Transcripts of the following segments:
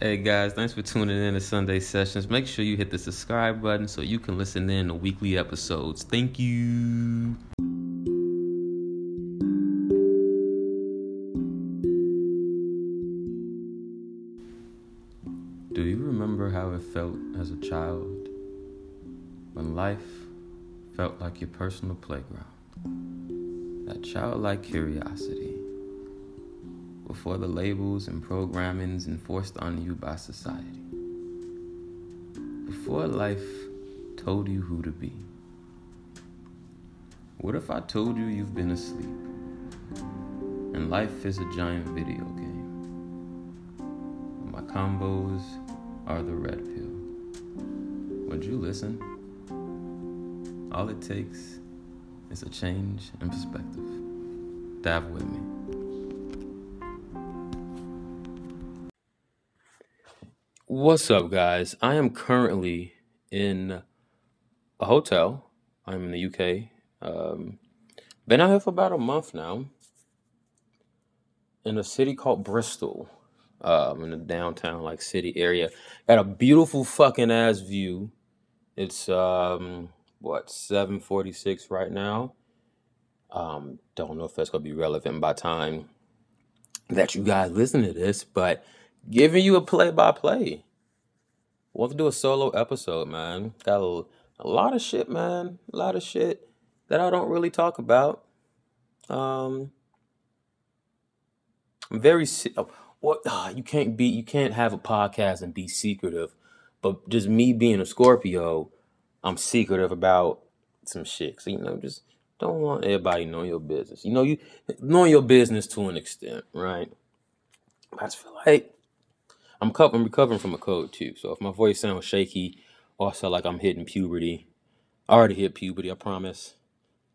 Hey guys, thanks for tuning in to Sunday Sessions. Make sure you hit the subscribe button so you can listen in to weekly episodes. Thank you. Do you remember how it felt as a child when life felt like your personal playground? That childlike curiosity before the labels and programmings enforced on you by society. Before life told you who to be. What if I told you you've been asleep and life is a giant video game? My combos are the red pill. Would you listen? All it takes is a change in perspective. Dive with me. What's up, guys? I am currently in a hotel. I'm in the UK. Um, been out here for about a month now in a city called Bristol, um, in the downtown like city area. Got a beautiful fucking ass view. It's um, what 7:46 right now. Um, don't know if that's gonna be relevant by time that you guys listen to this, but giving you a play by play. Want to do a solo episode, man. Got a, a lot of shit, man. A lot of shit that I don't really talk about. Um, I'm very oh, what ah, you can't be you can't have a podcast and be secretive, but just me being a Scorpio, I'm secretive about some shit. So you know, just don't want everybody knowing your business. You know, you knowing your business to an extent, right? I just feel like I'm, co- I'm recovering from a cold too. So if my voice sounds shaky also like I'm hitting puberty, I already hit puberty, I promise.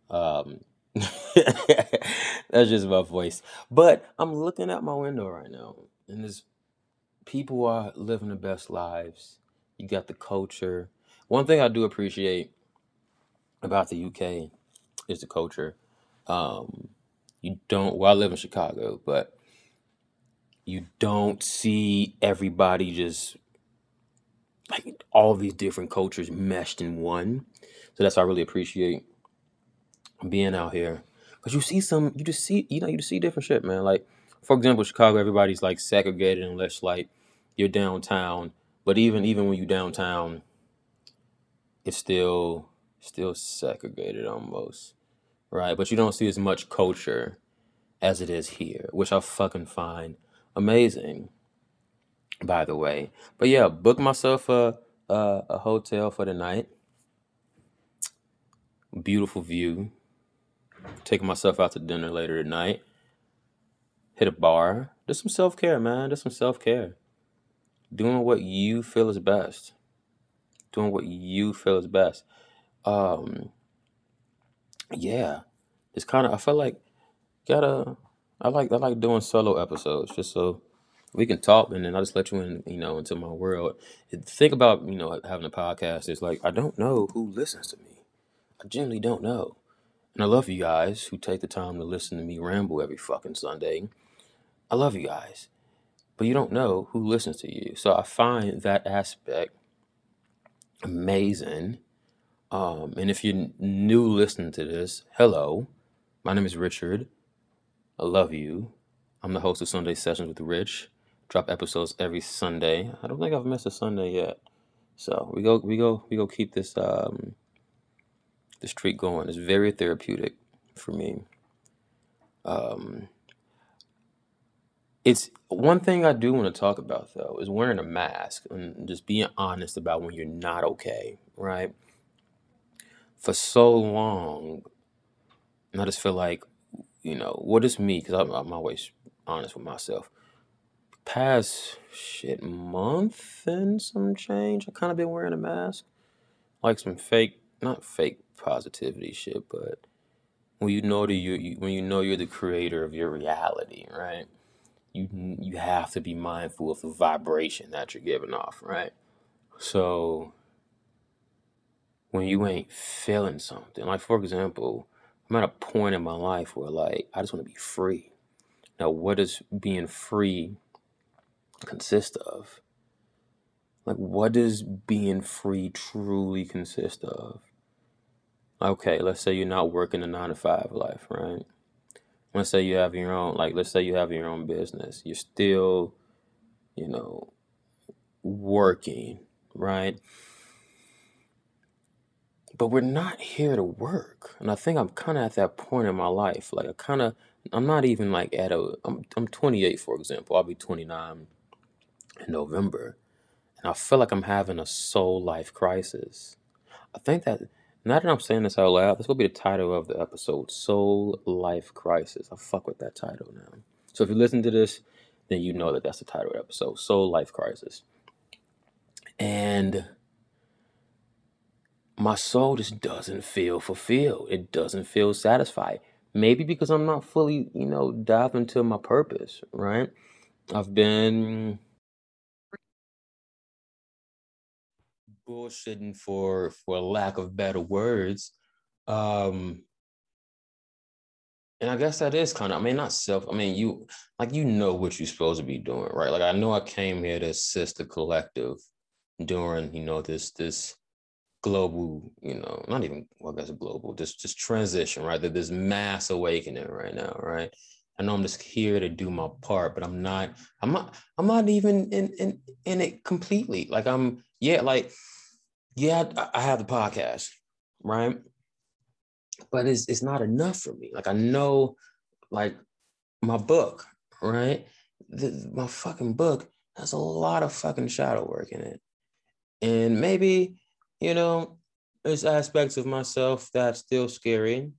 Um, that's just my voice. But I'm looking out my window right now, and there's people are living the best lives. You got the culture. One thing I do appreciate about the UK is the culture. Um, you don't. Well, I live in Chicago, but you don't see everybody just like all these different cultures meshed in one. So that's why I really appreciate being out here because you see some, you just see, you know, you just see different shit, man. Like for example, Chicago, everybody's like segregated unless like you're downtown. But even even when you're downtown, it's still still segregated almost, right? But you don't see as much culture as it is here, which I fucking find amazing, by the way. But yeah, book myself a a, a hotel for the night. Beautiful view. Taking myself out to dinner later tonight. Hit a bar. Do some self care, man. Do some self care. Doing what you feel is best. Doing what you feel is best. Um, yeah. It's kind of. I feel like gotta. I like I like doing solo episodes just so we can talk and then I just let you in, you know, into my world. The thing about you know having a podcast is like I don't know who listens to me. I genuinely don't know. And I love you guys who take the time to listen to me ramble every fucking Sunday. I love you guys. But you don't know who listens to you. So I find that aspect amazing. Um, and if you're new listening to this, hello. My name is Richard. I love you. I'm the host of Sunday Sessions with Rich. Drop episodes every Sunday. I don't think I've missed a Sunday yet. So we go we go we go keep this um this streak going. It's very therapeutic for me. Um it's one thing I do want to talk about though is wearing a mask and just being honest about when you're not okay, right? For so long, I just feel like, you know, what is me? Because I'm, I'm always honest with myself. Past shit month and some change, I kind of been wearing a mask, like some fake, not fake positivity shit, but when you know that you, you when you know you're the creator of your reality, right? You you have to be mindful of the vibration that you're giving off, right? So when you ain't feeling something, like for example, I'm at a point in my life where like I just want to be free. Now, what does being free consist of? Like, what does being free truly consist of? Okay, let's say you're not working a nine to five life, right? Let's say you have your own, like, let's say you have your own business. You're still, you know, working, right? But we're not here to work. And I think I'm kind of at that point in my life. Like, I kind of, I'm not even like at a, I'm, I'm 28, for example. I'll be 29 in November. And I feel like I'm having a soul life crisis. I think that, now that I'm saying this out loud, this will be the title of the episode Soul Life Crisis. I fuck with that title now. So if you listen to this, then you know that that's the title of the episode Soul Life Crisis. And my soul just doesn't feel fulfilled. It doesn't feel satisfied. Maybe because I'm not fully, you know, dived into my purpose, right? I've been bullshitting for for lack of better words. Um and I guess that is kind of, I mean, not self, I mean, you like you know what you're supposed to be doing, right? Like I know I came here to assist the collective during, you know, this this global, you know, not even well, I guess global, just just transition, right? That this mass awakening right now, right? I know I'm just here to do my part, but I'm not, I'm not, I'm not even in in in it completely. Like I'm, yeah, like, yeah, I have the podcast, right? But it's it's not enough for me. Like I know, like my book, right? The, my fucking book has a lot of fucking shadow work in it. And maybe you know, there's aspects of myself that's still scary,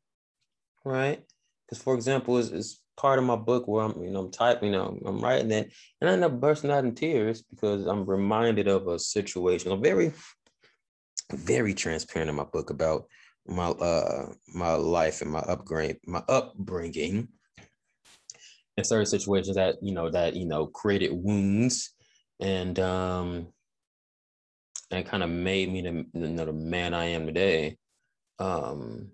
right? Because, for example, it's, it's, part of my book where I'm, you know, I'm typing, you know, I'm writing it, and I end up bursting out in tears because I'm reminded of a situation. I'm very, very transparent in my book about my uh my life and my upgrade, my upbringing, and certain situations that you know that you know created wounds and um and kind of made me the, you know, the man I am today. Um,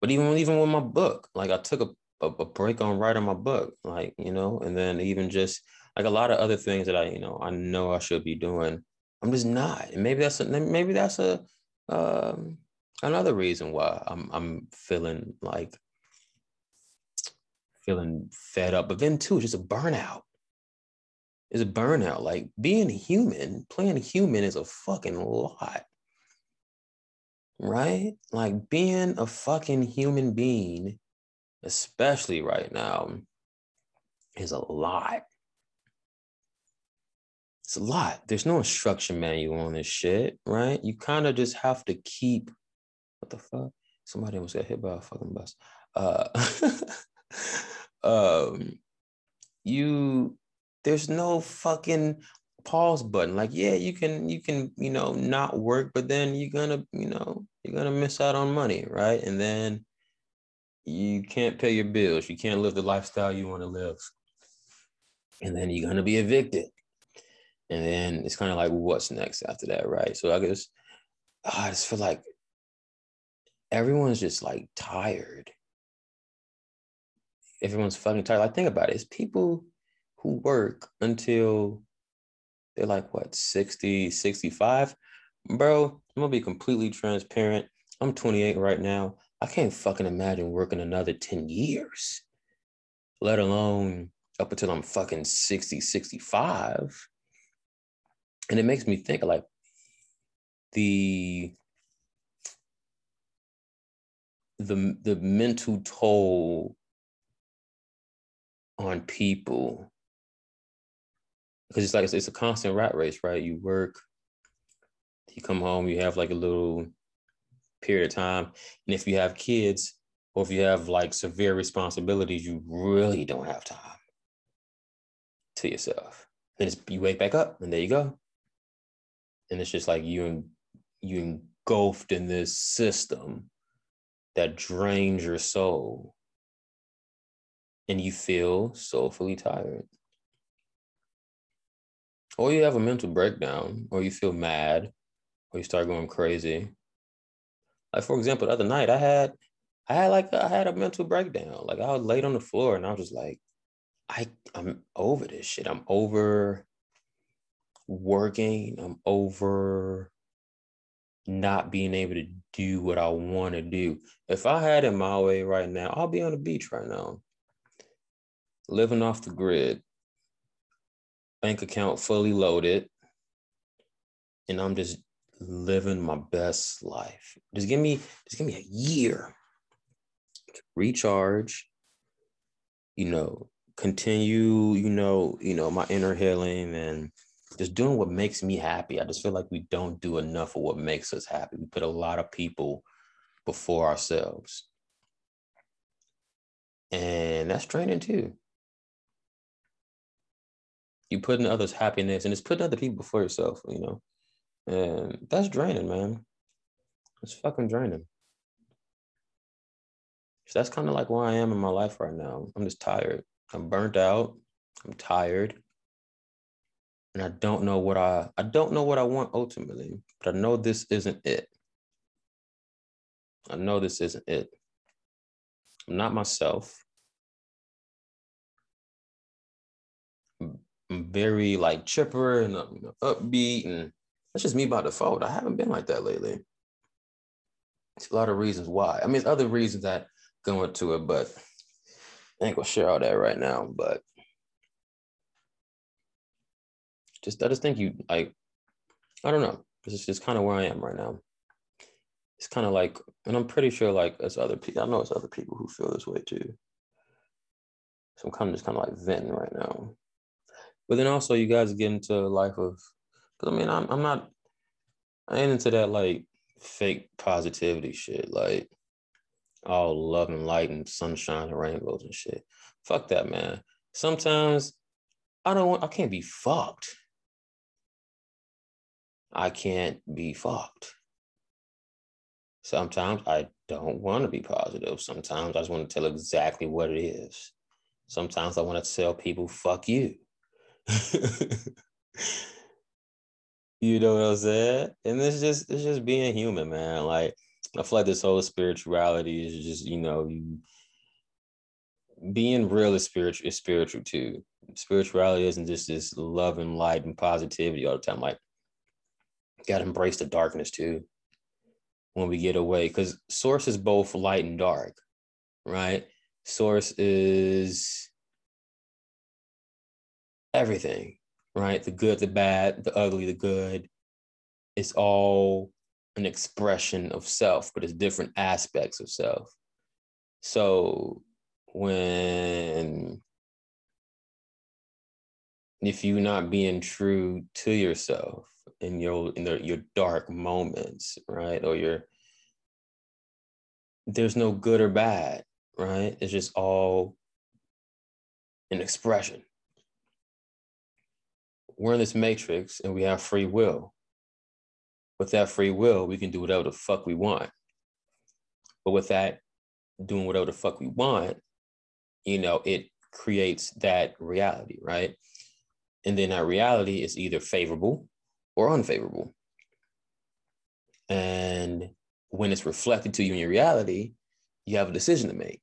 but even even with my book, like I took a, a, a break on writing my book, like you know, and then even just like a lot of other things that I you know I know I should be doing, I'm just not, and maybe that's a, maybe that's a um, another reason why I'm I'm feeling like feeling fed up, but then too just a burnout is a burnout. Like being human, playing human is a fucking lot. Right? Like being a fucking human being, especially right now, is a lot. It's a lot. There's no instruction manual on this shit, right? You kind of just have to keep what the fuck? Somebody almost got hit by a fucking bus. Uh um you there's no fucking pause button. Like, yeah, you can you can, you know, not work, but then you're gonna, you know, you're gonna miss out on money, right? And then you can't pay your bills, you can't live the lifestyle you want to live. And then you're gonna be evicted. And then it's kind of like, what's next after that, right? So I guess oh, I just feel like everyone's just like tired. Everyone's fucking tired. Like, think about it. It's people who work until they're like what 60 65 bro i'm gonna be completely transparent. I'm 28 right now. I can't fucking imagine working another 10 years let alone up until i'm fucking 60 65 and it makes me think like the the the mental toll on people because it's like it's, it's a constant rat race, right? You work, you come home, you have like a little period of time, and if you have kids or if you have like severe responsibilities, you really don't have time to yourself. Then you wake back up, and there you go. And it's just like you you engulfed in this system that drains your soul, and you feel soulfully tired or you have a mental breakdown, or you feel mad, or you start going crazy. Like for example, the other night I had, I had like I had a mental breakdown. Like I was laid on the floor, and I was just like, I I'm over this shit. I'm over working. I'm over not being able to do what I want to do. If I had it my way right now, I'll be on the beach right now, living off the grid, bank account fully loaded, and I'm just living my best life. Just give me, just give me a year to recharge, you know, continue, you know, you know, my inner healing and just doing what makes me happy. I just feel like we don't do enough of what makes us happy. We put a lot of people before ourselves. And that's draining too. You putting others' happiness and it's putting other people before yourself, you know. And that's draining, man. It's fucking draining. So that's kind of like where I am in my life right now. I'm just tired. I'm burnt out. I'm tired and I don't know what I I don't know what I want ultimately, but I know this isn't it. I know this isn't it. I'm not myself. I'm very like chipper and uh, you know, upbeat, and that's just me by default. I haven't been like that lately. It's a lot of reasons why. I mean, there's other reasons that go into it, but I ain't gonna share all that right now. But just I just think you like I don't know. This is just kind of where I am right now. It's kind of like, and I'm pretty sure like as other people, I know it's other people who feel this way too. So I'm kind of just kind of like venting right now. But then also you guys get into a life of, because I mean I'm I'm not, I ain't into that like fake positivity shit like all love and light and sunshine and rainbows and shit. Fuck that, man. Sometimes I don't want, I can't be fucked. I can't be fucked. Sometimes I don't want to be positive. Sometimes I just want to tell exactly what it is. Sometimes I want to tell people, fuck you. you know what I'm saying? And it's just it's just being human, man. Like I feel like this whole spirituality is just, you know, you being real is spiritual is spiritual too. Spirituality isn't just this love and light and positivity all the time. Like got to embrace the darkness too when we get away because source is both light and dark right source is everything right the good the bad the ugly the good it's all an expression of self but it's different aspects of self so when if you're not being true to yourself in your in the, your dark moments, right? Or your there's no good or bad, right? It's just all an expression. We're in this matrix and we have free will. With that free will, we can do whatever the fuck we want. But with that doing whatever the fuck we want, you know, it creates that reality, right? And then that reality is either favorable or unfavorable. And when it's reflected to you in your reality, you have a decision to make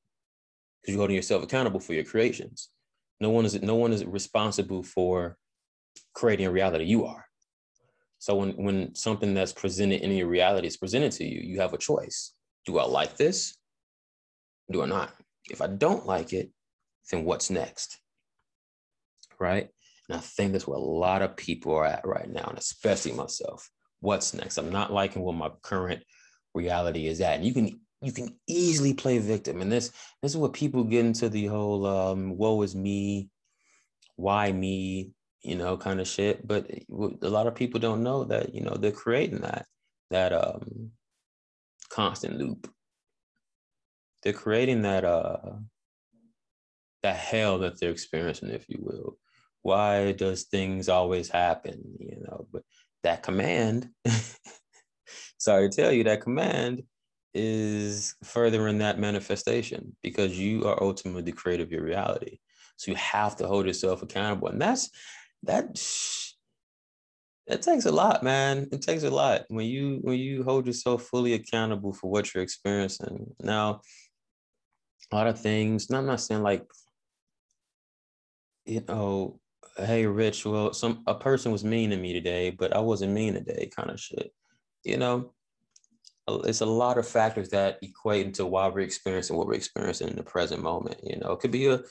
because you're holding yourself accountable for your creations. No one is no one is responsible for creating a reality. You are. So when when something that's presented in your reality is presented to you, you have a choice. Do I like this? Do I not? If I don't like it, then what's next? Right? And I think that's where a lot of people are at right now, and especially myself. What's next? I'm not liking what my current reality is at. And you can you can easily play victim. And this this is what people get into the whole um, woe is me, why me, you know, kind of shit. But a lot of people don't know that, you know, they're creating that, that um constant loop. They're creating that uh that hell that they're experiencing, if you will why does things always happen you know but that command sorry to tell you that command is furthering that manifestation because you are ultimately the creator of your reality so you have to hold yourself accountable and that's that that takes a lot man it takes a lot when you when you hold yourself fully accountable for what you're experiencing now a lot of things and i'm not saying like you know hey, Rich, well, some a person was mean to me today, but I wasn't mean today, kind of shit. You know, it's a lot of factors that equate into why we're experiencing what we're experiencing in the present moment. You know, it could be a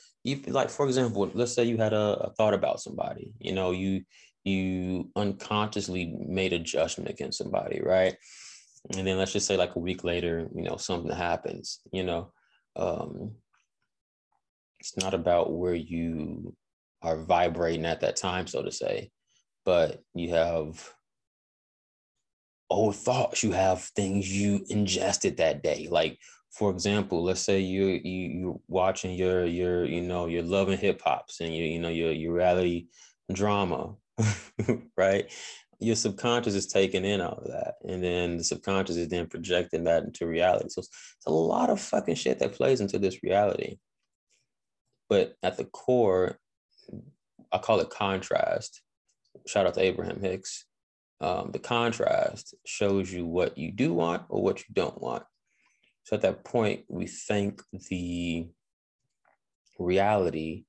like for example, let's say you had a, a thought about somebody. You know, you you unconsciously made a judgment against somebody, right? And then let's just say like a week later, you know, something happens. You know, um, it's not about where you are vibrating at that time, so to say, but you have old thoughts. You have things you ingested that day. Like for example let's say you you you're watching your your you know you're Love and Hip Hops and you you know your your reality drama right? Your subconscious is taking in all of that. And then the subconscious is then projecting that into reality. So it's a lot of fucking shit that plays into this reality. But at the core i call it contrast. Shout out to abraham hicks um, the contrast shows you what you do want or what you don't want. So at that point, we thank the reality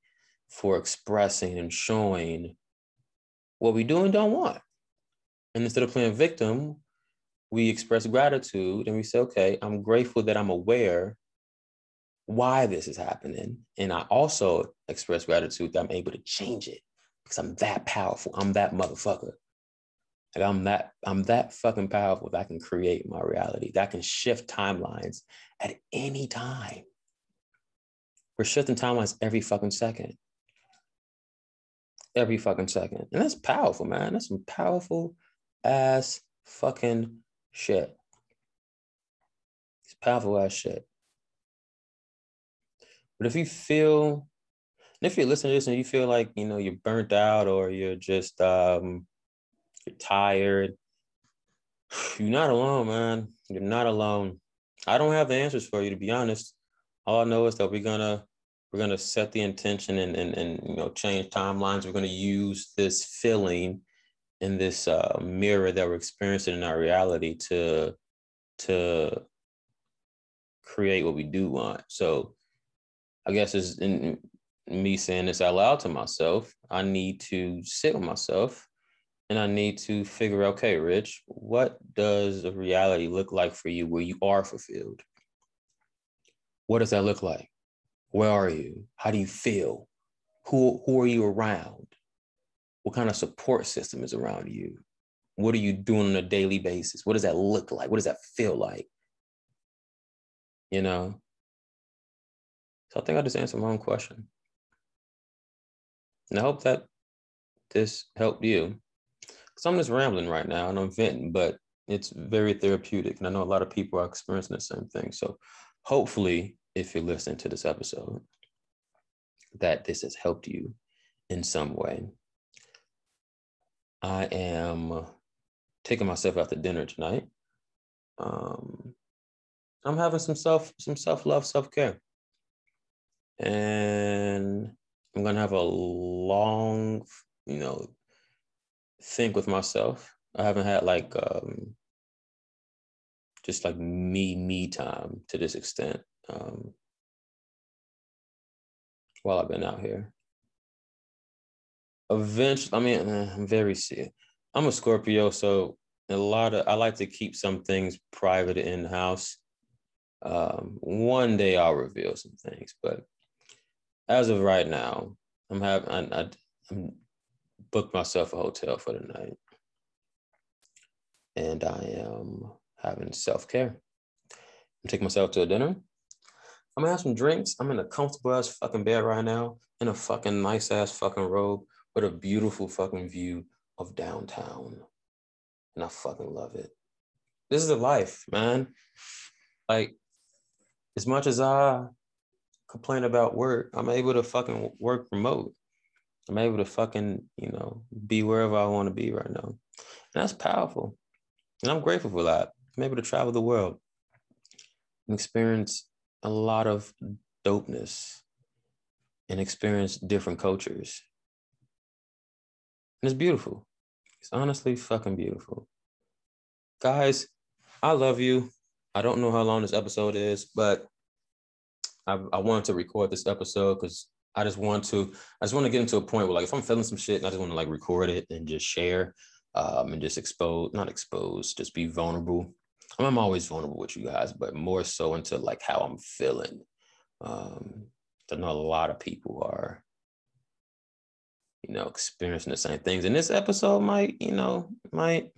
for expressing and showing what we do and don't want. And instead of playing victim, we express gratitude and we say, okay, I'm grateful that I'm aware why this is happening. And I also express gratitude that I'm able to change it because I'm that powerful. I'm that motherfucker. Like I'm that I'm that fucking powerful that I can create my reality. That can shift timelines at any time. We're shifting timelines every fucking second. Every fucking second. And that's powerful, man. That's some powerful ass fucking shit. It's powerful ass shit. But if you feel, if you're listening to this and you feel like, you know, you're burnt out or you're just um you're tired. You're not alone, man. You're not alone. I don't have the answers for you, to be honest. All I know is that we're gonna we're gonna set the intention and and, and you know change timelines. We're gonna use this feeling in this uh, mirror that we're experiencing in our reality to to create what we do want. So I guess is in me saying this out loud to myself, I need to sit with myself and I need to figure out, okay, Rich, what does a reality look like for you where you are fulfilled? What does that look like? Where are you? How do you feel? Who, who are you around? What kind of support system is around you? What are you doing on a daily basis? What does that look like? What does that feel like? You know? So I think I just answered my own question. And I hope that this helped you because I'm just rambling right now and I'm venting, but it's very therapeutic. And I know a lot of people are experiencing the same thing. So hopefully, if you're listening to this episode, that this has helped you in some way. I am taking myself out to dinner tonight. Um, I'm having some self some self love self care, and I'm gonna have a long, you know, think with myself. I haven't had like um, just like me me time to this extent um, while I've been out here. Eventually, I mean, eh, I'm very serious. I'm a Scorpio, so a lot of I like to keep some things private in house. Um, one day I'll reveal some things, but as of right now, I'm having I, I, I'm booked myself a hotel for the night. And I am having self care. I'm taking myself to a dinner. I'm gonna have some drinks. I'm in a comfortable ass fucking bed right now, in a fucking nice ass fucking robe with a beautiful fucking view of downtown. And I fucking love it. This is the life, man. Like, as much as I complain about work, I'm able to fucking work remote. I'm able to fucking, you know, be wherever I want to be right now. And that's powerful. And I'm grateful for that. I'm able to travel the world and experience a lot of dopeness and experience different cultures. And it's beautiful. It's honestly fucking beautiful. Guys, I love you. I don't know how long this episode is, but I, I wanted to record this episode because I just want to, I just want to get into a point where like if I'm feeling some shit and I just want to like record it and just share um, and just expose, not expose, just be vulnerable. I'm always vulnerable with you guys, but more so into like how I'm feeling. Um, I know a lot of people are, you know, experiencing the same things. And this episode might, you know, might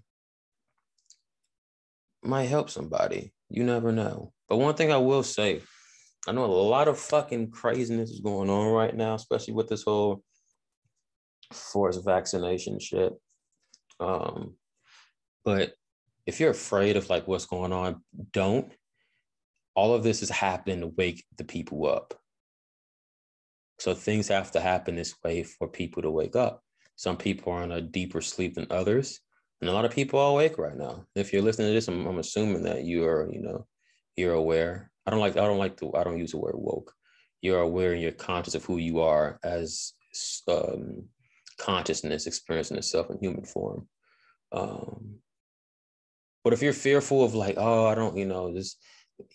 might help somebody. You never know. But one thing I will say, I know a lot of fucking craziness is going on right now, especially with this whole forced vaccination shit. Um, but if you're afraid of like what's going on, don't. All of this is happening to wake the people up. So things have to happen this way for people to wake up. Some people are in a deeper sleep than others. And a lot of people are awake right now. If you're listening to this, I'm, I'm assuming that you are, you know, you're aware. I don't like, I don't like to, I don't use the word woke. You're aware and you're conscious of who you are as um, consciousness experiencing itself in human form. Um, but if you're fearful of like, oh, I don't, you know, this,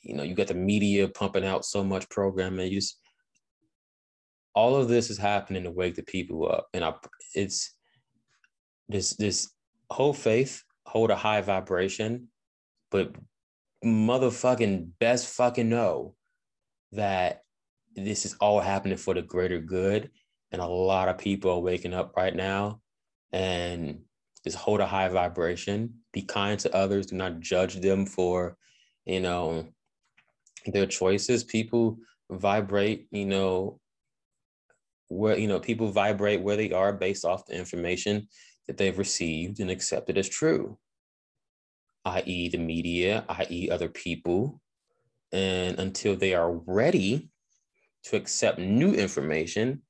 you know, you got the media pumping out so much programming, you just, all of this is happening to wake the people up. And I, it's this, this hold faith, hold a high vibration, but motherfucking best fucking know that this is all happening for the greater good. And a lot of people are waking up right now and just hold a high vibration, be kind to others, do not judge them for, you know, their choices. People vibrate, you know, where, you know, people vibrate where they are based off the information that they've received and accepted as true, i.e., the media, i.e., other people. And until they are ready to accept new information,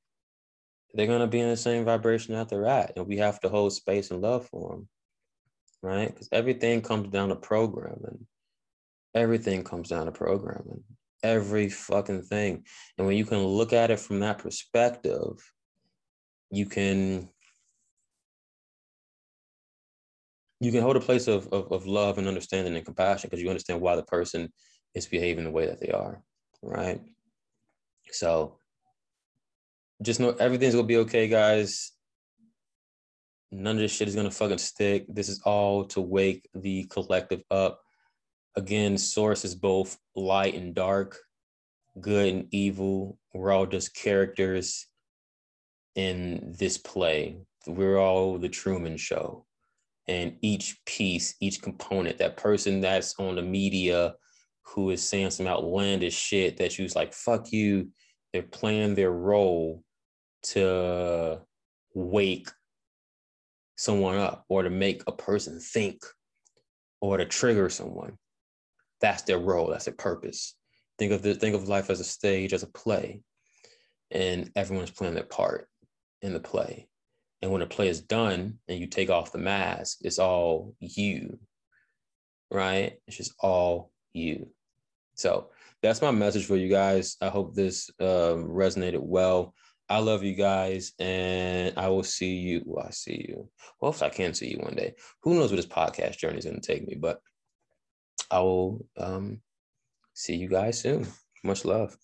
they're going to be in the same vibration that they're at. And we have to hold space and love for them, right? Because everything comes down to programming. Everything comes down to programming. Every fucking thing. And when you can look at it from that perspective, you can you can hold a place of, of, of love and understanding and compassion because you understand why the person is behaving the way that they are, right? So just know everything's gonna be okay, guys. None of this shit is gonna fucking stick. This is all to wake the collective up. Again, source is both light and dark, good and evil. We're all just characters in this play. We're all the Truman Show and each piece, each component, that person that's on the media who is saying some outlandish shit that you's like, fuck you, they're playing their role to wake someone up or to make a person think or to trigger someone. That's their role, that's their purpose. Think of the think of life as a stage, as a play, and everyone's playing their part in the play. And when a play is done and you take off the mask, it's all you, right? It's just all you. So that's my message for you guys. I hope this um, resonated well. I love you guys, and I will see you. Well, I see you. Well, if I can see you one day, who knows where this podcast journey is going to take me? But I will um, see you guys soon. Much love.